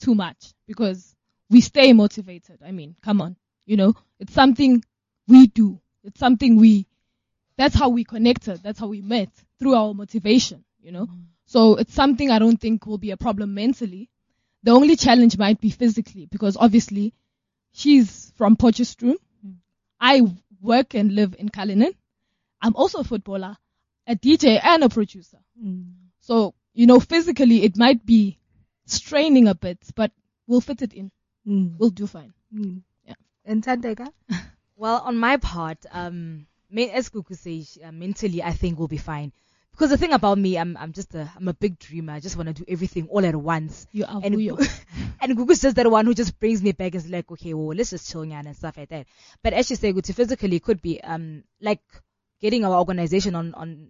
Speaker 4: too much because we stay motivated. I mean, come on, you know, it's something we do. It's something we. That's how we connected. That's how we met through our motivation. You know, mm. so it's something I don't think will be a problem mentally. The only challenge might be physically because obviously she's from Potchefstroom. Mm. I work and live in Kalinin. I'm also a footballer, a DJ and a producer. So, you know, physically it might be straining a bit, but we'll fit it in.
Speaker 3: Mm.
Speaker 4: We'll do fine.
Speaker 3: Mm.
Speaker 4: Yeah.
Speaker 3: And Thandeka? <laughs>
Speaker 5: Well, on my part, um, as Kuku says, uh, mentally I think we'll be fine. Because the thing about me, I'm I'm just a I'm a big dreamer. I just want to do everything all at once.
Speaker 4: You are
Speaker 5: and
Speaker 4: who you
Speaker 5: Gu- and Gugu's just that one who just brings me back and is like, okay, well, let's just chill and stuff like that. But as you say, Guti, physically it could be um like getting our organization on on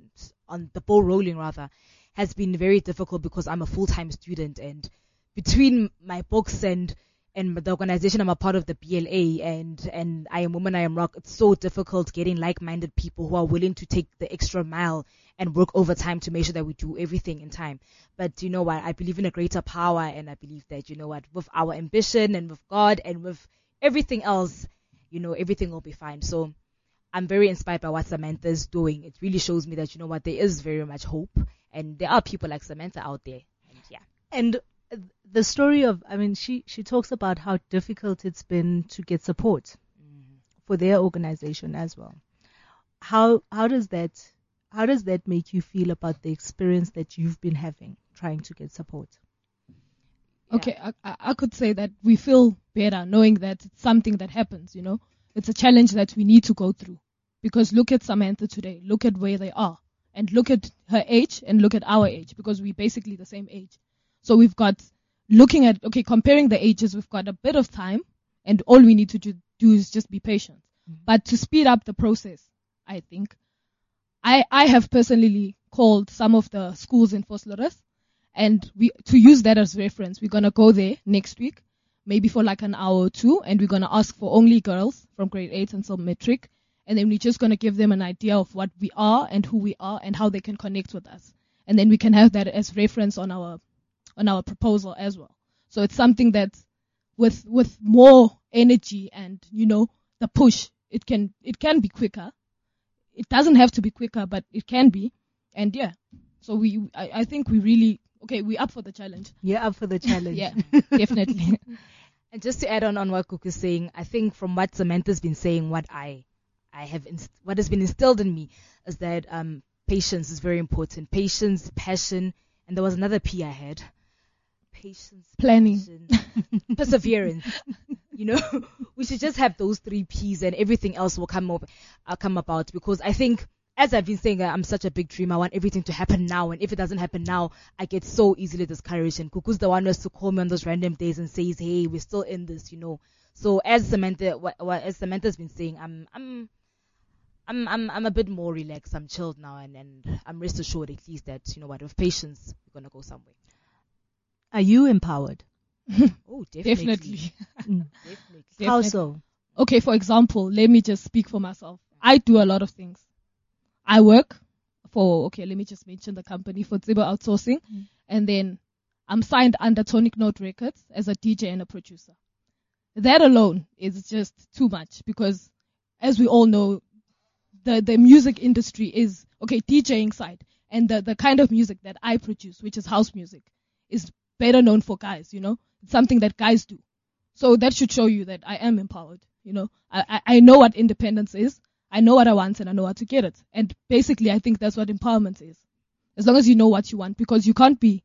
Speaker 5: on the ball rolling rather has been very difficult because I'm a full time student and between my books and and the organization I'm a part of the BLA and and I am woman I am rock. It's so difficult getting like-minded people who are willing to take the extra mile and work overtime to make sure that we do everything in time. But you know what? I believe in a greater power and I believe that you know what? With our ambition and with God and with everything else you know everything will be fine. So I'm very inspired by what Samantha is doing. It really shows me that you know what? There is very much hope and there are people like Samantha out there. And yeah.
Speaker 3: And the story of, I mean, she, she talks about how difficult it's been to get support mm-hmm. for their organization as well. How, how does that, how does that make you feel about the experience that you've been having trying to get support?
Speaker 4: Okay, I, I I could say that we feel better knowing that it's something that happens, you know. It's a challenge that we need to go through. Because look at Samantha today, look at where they are, and look at her age and look at our age, because we're basically the same age. So we've got, looking at, okay, comparing the ages, we've got a bit of time, and all we need to do, do is just be patient. Mm-hmm. But to speed up the process, I think, I, I have personally called some of the schools in Vosloorus and we to use that as reference, we're gonna go there next week, maybe for like an hour or two, and we're gonna ask for only girls from grade eight until matric, and then we're just gonna give them an idea of what we are and who we are and how they can connect with us, and then we can have that as reference on our on our proposal as well. So it's something that with with more energy and you know the push, it can it can be quicker. It doesn't have to be quicker, but it can be, and yeah. So we I, I think we really okay. We up for the challenge.
Speaker 3: You're up for the challenge.
Speaker 4: Yeah, <laughs> definitely.
Speaker 5: And just to add on on what Cook is saying, I think from what Samantha's been saying, what I, I have, inst- what has been instilled in me is that um, patience is very important. Patience, passion, and there was another P I had. Patience,
Speaker 4: Planning.
Speaker 5: passion, perseverance. <laughs> You know, <laughs> we should just have those three P's, and everything else will come up, uh, come about. Because I think, as I've been saying, I'm such a big dreamer. I want everything to happen now, and if it doesn't happen now, I get so easily discouraged. And Kuku's the one who has to call me on those random days and says, "Hey, we're still in this," you know. So as Samantha, what, what as Samantha's been saying, I'm, I'm, I'm, I'm, I'm a bit more relaxed. I'm chilled now, and and I'm rest assured at least that you know what, with patience, we're gonna go somewhere.
Speaker 3: Are you empowered? <laughs>
Speaker 5: Oh, definitely,
Speaker 4: definitely.
Speaker 3: Mm. <laughs>
Speaker 5: definitely.
Speaker 3: How so?
Speaker 4: Okay, for example, let me just speak for myself. I do a lot of things. I work for okay, let me just mention the company for Ziba Outsourcing, and then I'm signed under Tonic Note Records as a DJ and a producer. That alone is just too much because, as we all know, the the music industry is okay DJing side and the the kind of music that I produce, which is house music, is better known for guys. You know, something that guys do. So that should show you that I am empowered. You know, I, I, I know what independence is. I know what I want and I know how to get it. And basically, I think that's what empowerment is. As long as you know what you want, because you can't be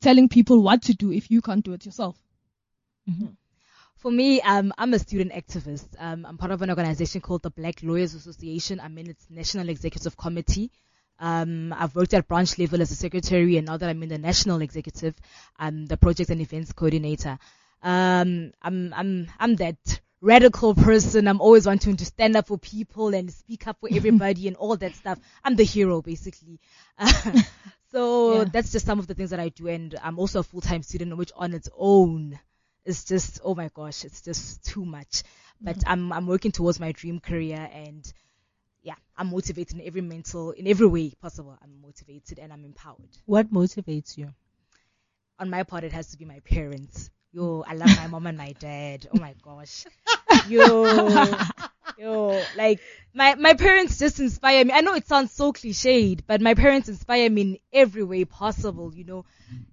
Speaker 4: telling people what to do if you can't do it yourself.
Speaker 5: For me, um, I'm a student activist. Um, I'm part of an organization called the Black Lawyers Association. I'm in its national executive committee. Um, I've worked at branch level as a secretary, and now that I'm in the national executive, I'm the project and events coordinator. Um, I'm I'm I'm that radical person. I'm always wanting to stand up for people and speak up for <laughs> everybody and all that stuff. I'm the hero, basically. <laughs> so
Speaker 4: Yeah.
Speaker 5: that's just some of the things that I do, and I'm also a full-time student, which on its own is just oh my gosh, it's just too much. But I'm I'm working towards my dream career, and yeah, I'm motivated in every mental, in every way possible. I'm motivated and I'm empowered.
Speaker 3: What motivates you?
Speaker 5: On my part, it has to be my parents. Yo, I love my mom and my dad. Oh my gosh. Yo, <laughs> yo, like my my parents just inspire me. I know it sounds so cliched, but my parents inspire me in every way possible. You know,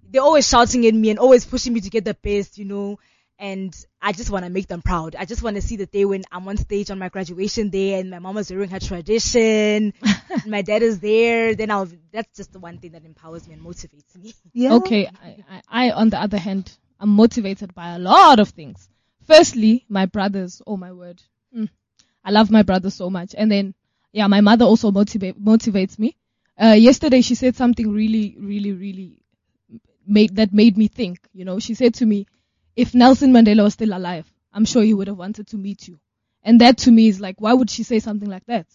Speaker 5: they're always shouting at me and always pushing me to get the best. You know, and I just want to make them proud. I just want to see the day when I'm on stage on my graduation day and my mom is wearing her tradition, <laughs> my dad is there. Then I'll. That's just the one thing that empowers me and motivates me.
Speaker 3: Yeah.
Speaker 4: Okay, I, I, I, on the other hand, I'm motivated by a lot of things. Firstly, my brothers. Oh my word, Mm. I love my brothers so much. And then, yeah, my mother also motivate motivates me. Uh, yesterday she said something really, really, really made that made me think. You know, she said to me, "If Nelson Mandela was still alive, I'm sure he would have wanted to meet you." And that to me is like, why would she say something like that?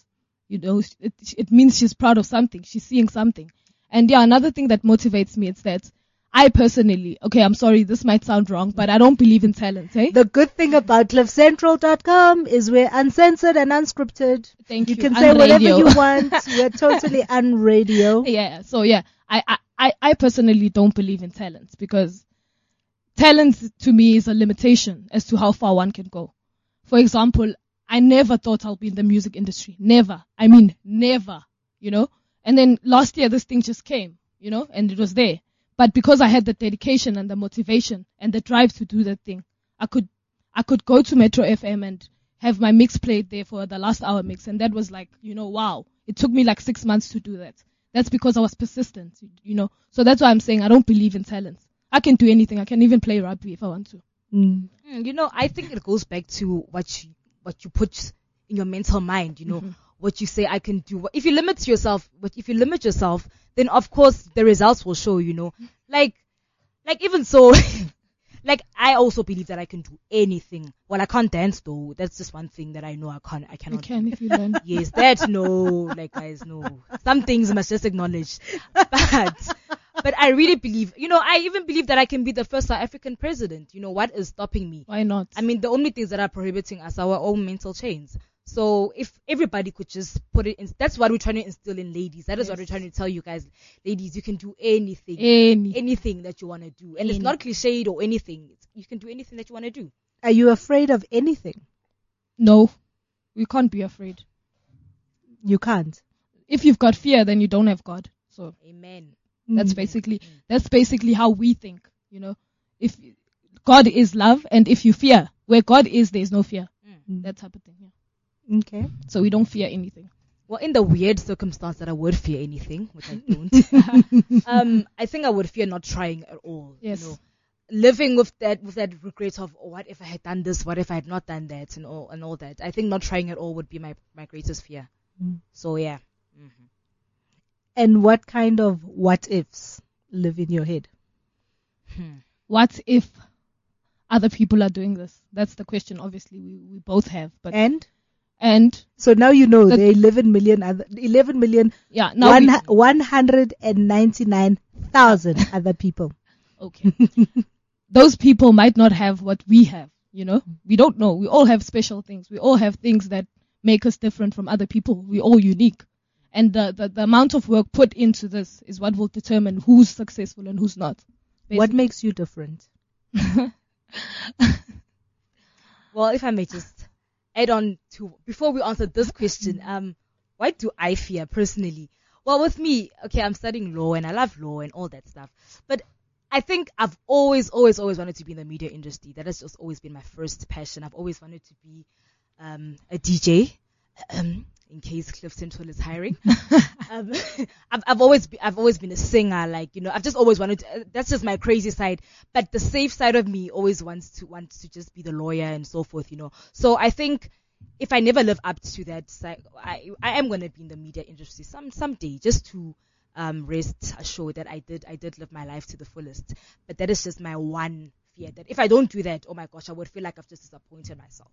Speaker 4: You know, it, it means she's proud of something. She's seeing something. And yeah, another thing that motivates me is that I personally, okay, I'm sorry, this might sound wrong, but I don't believe in talent, eh?
Speaker 3: The good thing about cliffcentral.com is we're uncensored and unscripted.
Speaker 4: Thank
Speaker 3: You
Speaker 4: you.
Speaker 3: can say whatever you <laughs> want. We're totally unradio.
Speaker 4: yeah. So yeah, I, I, I, I personally don't believe in talent because talent to me is a limitation as to how far one can go. For example, I never thought I'll be in the music industry. Never. I mean, never, you know? And then last year this thing just came, you know, and it was there. But because I had the dedication and the motivation and the drive to do that thing, I could, I could go to Metro FM and have my mix played there for the last hour mix. And that was like, you know, wow. It took me like six months to do that. That's because I was persistent, you know. So that's why I'm saying I don't believe in talent. I can do anything. I can even play rugby if I want to.
Speaker 3: Mm.
Speaker 5: Mm, you know, I think it goes back to what you what you put in your mental mind. You know, what you say I can do. If you limit yourself, but if you limit yourself, then of course the results will show. You know, like like even so, <laughs> like I also believe that I can do anything. Well, I can't dance though. That's just one thing that I know I can't. I cannot.
Speaker 4: You
Speaker 5: cannot.
Speaker 4: can if you learn. <laughs>
Speaker 5: Yes, that no, like guys, no. Some things must just acknowledge. <laughs> But but I really believe, you know, I even believe that I can be the first South African president. You know, what is stopping me?
Speaker 4: Why not?
Speaker 5: I mean, the only things that are prohibiting us are our own mental chains. So if everybody could just put it in, that's what we're trying to instill in ladies. That is what we're trying to tell you guys, ladies. You can do anything,
Speaker 4: Any.
Speaker 5: anything that you want to do, and it's not cliched or anything. It's, you can do anything that you want to do.
Speaker 3: Are you afraid of anything?
Speaker 4: No. We can't be afraid.
Speaker 3: You can't.
Speaker 4: If you've got fear, then you don't have God. So
Speaker 5: Amen.
Speaker 4: That's
Speaker 3: Mm.
Speaker 4: basically, that's basically how we think, you know. If God is love and if you fear, where God is, there's no fear.
Speaker 3: Mm.
Speaker 4: That type of thing. Yeah.
Speaker 3: Okay.
Speaker 4: So we don't fear anything.
Speaker 5: Well, in the weird circumstance that I would fear anything, which I don't, <laughs> <laughs> um, I think I would fear not trying at all.
Speaker 4: Yes.
Speaker 5: You know, living with that with that regret of oh, what if I had done this, what if I had not done that, and all and all that. I think not trying at all would be my my greatest fear.
Speaker 3: Mm.
Speaker 5: So yeah.
Speaker 3: And what kind of what ifs live in your head? Hmm.
Speaker 4: What if other people are doing this? That's the question. Obviously, we, we both have, but
Speaker 3: And
Speaker 4: and
Speaker 3: so now you know
Speaker 4: The-
Speaker 3: there are 11 million other 11 million
Speaker 4: yeah, now
Speaker 3: one, 199,000 <laughs> other people.
Speaker 4: okay. Those people might not have what we have. You know, we don't know. We all have special things. We all have things that make us different from other people. We're all unique. And the, the, the amount of work put into this is what will determine who's successful and who's not.
Speaker 3: What makes you different? <laughs>
Speaker 5: Well, if I may just add on to before we answer this question, um, what do I fear personally? Well, with me, okay, I'm studying law and I love law and all that stuff, but I think I've always, always, always wanted to be in the media industry. That has just always been my first passion. I've always wanted to be um, a DJ. Um, in case Cliff Central is hiring. <laughs> um, <laughs> I've, I've always be, I've always been a singer, like you know, I've just always wanted. To, uh, that's just my crazy side. But the safe side of me always wants to wants to just be the lawyer and so forth, you know. So I think if I never live up to that, side, I I am gonna be in the media industry some someday, just to um rest assured that I did I did live my life to the fullest. But that is just my one fear that if I don't do that, oh my gosh, I would feel like I've just disappointed myself,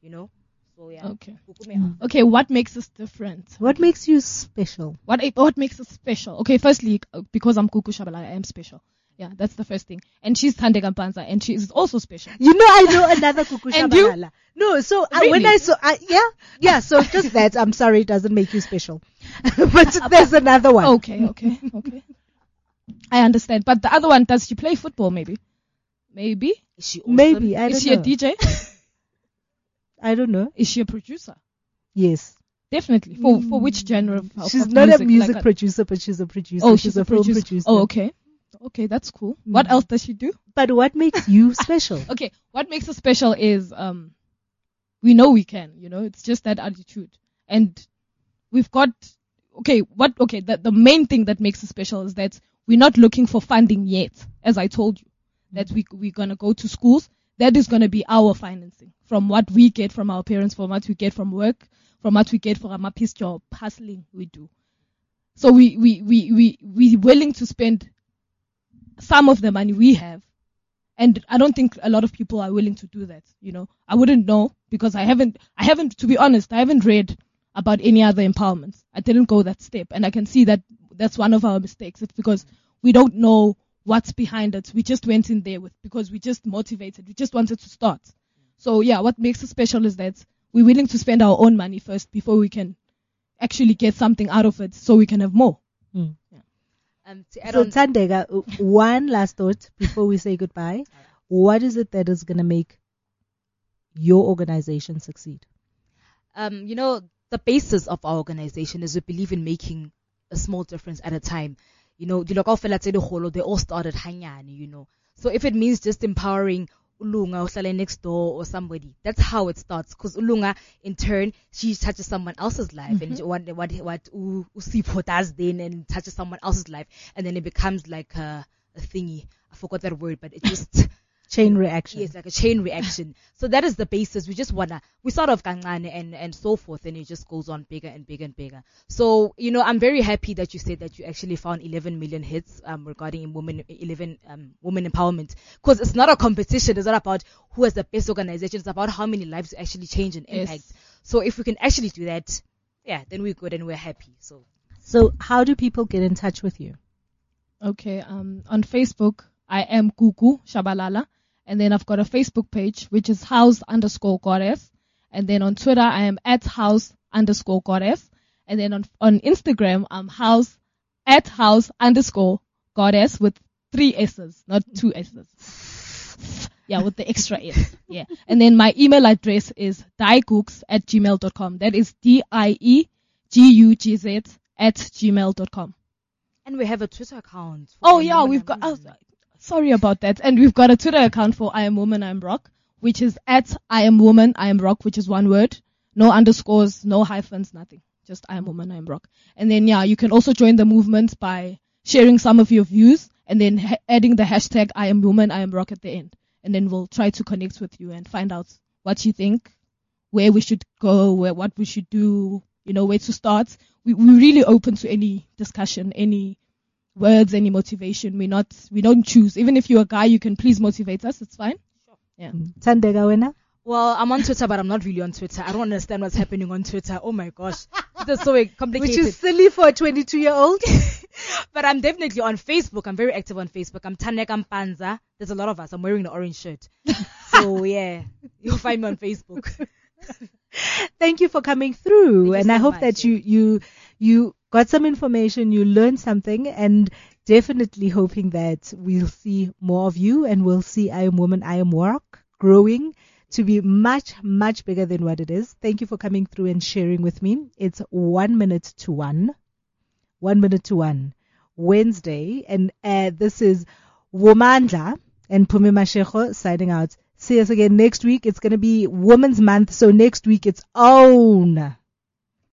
Speaker 5: you know. So yeah.
Speaker 4: Okay.
Speaker 5: Kukume.
Speaker 4: Okay, what makes us different?
Speaker 3: What makes you special?
Speaker 4: What what makes us special? Okay, firstly, uh, because I'm Kuku Shabala, I am special. Yeah, that's the first thing. And she's Thandeka Gampanza, and she is also special.
Speaker 3: You know, I know another Kuku <laughs>
Speaker 4: And?
Speaker 3: Shabalala. No, so uh, when I saw, I, yeah, yeah, so just that. I'm sorry, it doesn't make you special. <laughs> but there's another one.
Speaker 4: Okay, okay, okay. I understand. But the other one, does she play football? Maybe, maybe.
Speaker 5: Is she awesome?
Speaker 3: Maybe, I
Speaker 4: is
Speaker 3: don't
Speaker 4: she
Speaker 3: know.
Speaker 4: a DJ? <laughs>
Speaker 3: I don't know.
Speaker 4: is she a producer?
Speaker 3: Yes.
Speaker 4: Definitely. For mm. for which genre? Of,
Speaker 3: She's
Speaker 4: of
Speaker 3: not
Speaker 4: music?
Speaker 3: a music
Speaker 4: Like
Speaker 3: producer, but she's a producer.
Speaker 4: Oh,
Speaker 3: she's, a, film
Speaker 4: producer.
Speaker 3: producer.
Speaker 4: Oh, okay. Okay, that's cool. Mm. What else does she do?
Speaker 3: But what makes you <laughs> special?
Speaker 4: Okay, what makes us special is um, we know we can. You know, it's just that attitude, and we've got. Okay, what? Okay, the the main thing that makes us special is that we're not looking for funding yet. As I told you, that mm. we we're gonna go to schools. That is gonna be our financing from what we get from our parents, from what we get from work, from what we get from our piece job hustling we do. So we we we we we willing to spend some of the money we have and I don't think a lot of people are willing to do that. You know, I wouldn't know because I haven't, I haven't, to be honest, I haven't read about any other empowerments. I didn't go that step, and I can see that that's one of our mistakes. It's because we don't know what's behind it. We just went in there with because we just motivated. We just wanted to start. So yeah, what makes us special is that we're willing to spend our own money first before we can actually get something out of it, so we can have more.
Speaker 5: Um, to add
Speaker 3: So
Speaker 5: on,
Speaker 3: Thandeka, one last thought before we say goodbye. <laughs> What is it that is going to make your organization succeed?
Speaker 5: um, you know, the basis of our organization is we believe in making a small difference at a time. You know, dilo kaofela tse dikgolo, they all started hanyane, you know. So if it means just empowering Ulunga ohlala next door or somebody, that's how it starts. Because Ulunga, in turn, she touches someone else's life, and mm-hmm. what what what U- Usipho does then, and touches someone else's life, and then it becomes like a, a thingy. I forgot that word, but it just <laughs>
Speaker 3: Chain reaction.
Speaker 5: Yes, like a chain reaction. So that is the basis. We just wanna we start off kancane and and so forth, and it just goes on bigger and bigger and bigger. So you know, I'm very happy that you said that you actually found 11 million hits um, regarding women 11 um, women empowerment because it's not a competition. It's not about who has the best organization. It's about how many lives you actually change and
Speaker 4: Yes.
Speaker 5: impact. So if we can actually do that, yeah, then we're good and we're happy. So
Speaker 3: So how do people get in touch with you?
Speaker 4: Okay, um, on Facebook, I am Kuku Shabalala. And then I've got a Facebook page, which is house underscore goddess. And then on Twitter, I am at house underscore goddess. And then on, on Instagram, I'm house at house underscore goddess with three S's, not two S's. Yeah, with the extra S. Yeah. And then my email address is diegooks at gmail.com. That is D-I-E-G-U-G-Z at gmail.com.
Speaker 5: and we have a Twitter account.
Speaker 4: Oh yeah, we've got. Oh, sorry about that. And we've got a Twitter account for I am woman, I am rock, which is at I am woman, I am rock, which is one word, no underscores, no hyphens, nothing. Just I am woman, I am rock. And then yeah, you can also join the movement by sharing some of your views and then ha- adding the hashtag I am woman, I am rock at the end. And then we'll try to connect with you and find out what you think, where we should go, where what we should do, you know, where to start. We we're really open to any discussion, any words, any motivation. We're not, we don't choose. Even if you're a guy, you can please motivate us. It's fine. Yeah.
Speaker 3: Mm. Thandeka Wena?
Speaker 5: Well, I'm on Twitter, but I'm not really on Twitter. I don't understand what's happening on Twitter. Oh my gosh, it's so <laughs> complicated.
Speaker 3: Which is silly for a 22 year old. <laughs>
Speaker 5: but I'm definitely on Facebook. I'm very active on Facebook. I'm Taneka Mpanza. There's a lot of us. I'm wearing the orange shirt. <laughs> so yeah, you'll find me on Facebook.
Speaker 3: Thank you for coming through.
Speaker 5: Thank
Speaker 3: and
Speaker 5: so
Speaker 3: I hope
Speaker 5: much,
Speaker 3: that you, you, you got some information, you learned something, and definitely hoping that we'll see more of you and we'll see I Am Woman, I Am Rock growing to be much, much bigger than what it is. Thank you for coming through and sharing with me. It's one minute to one. One minute to one. Wednesday. And uh, this is Womandla and Phumi Mashigo signing out. See us again next week. It's going to be Women's Month. So next week it's own.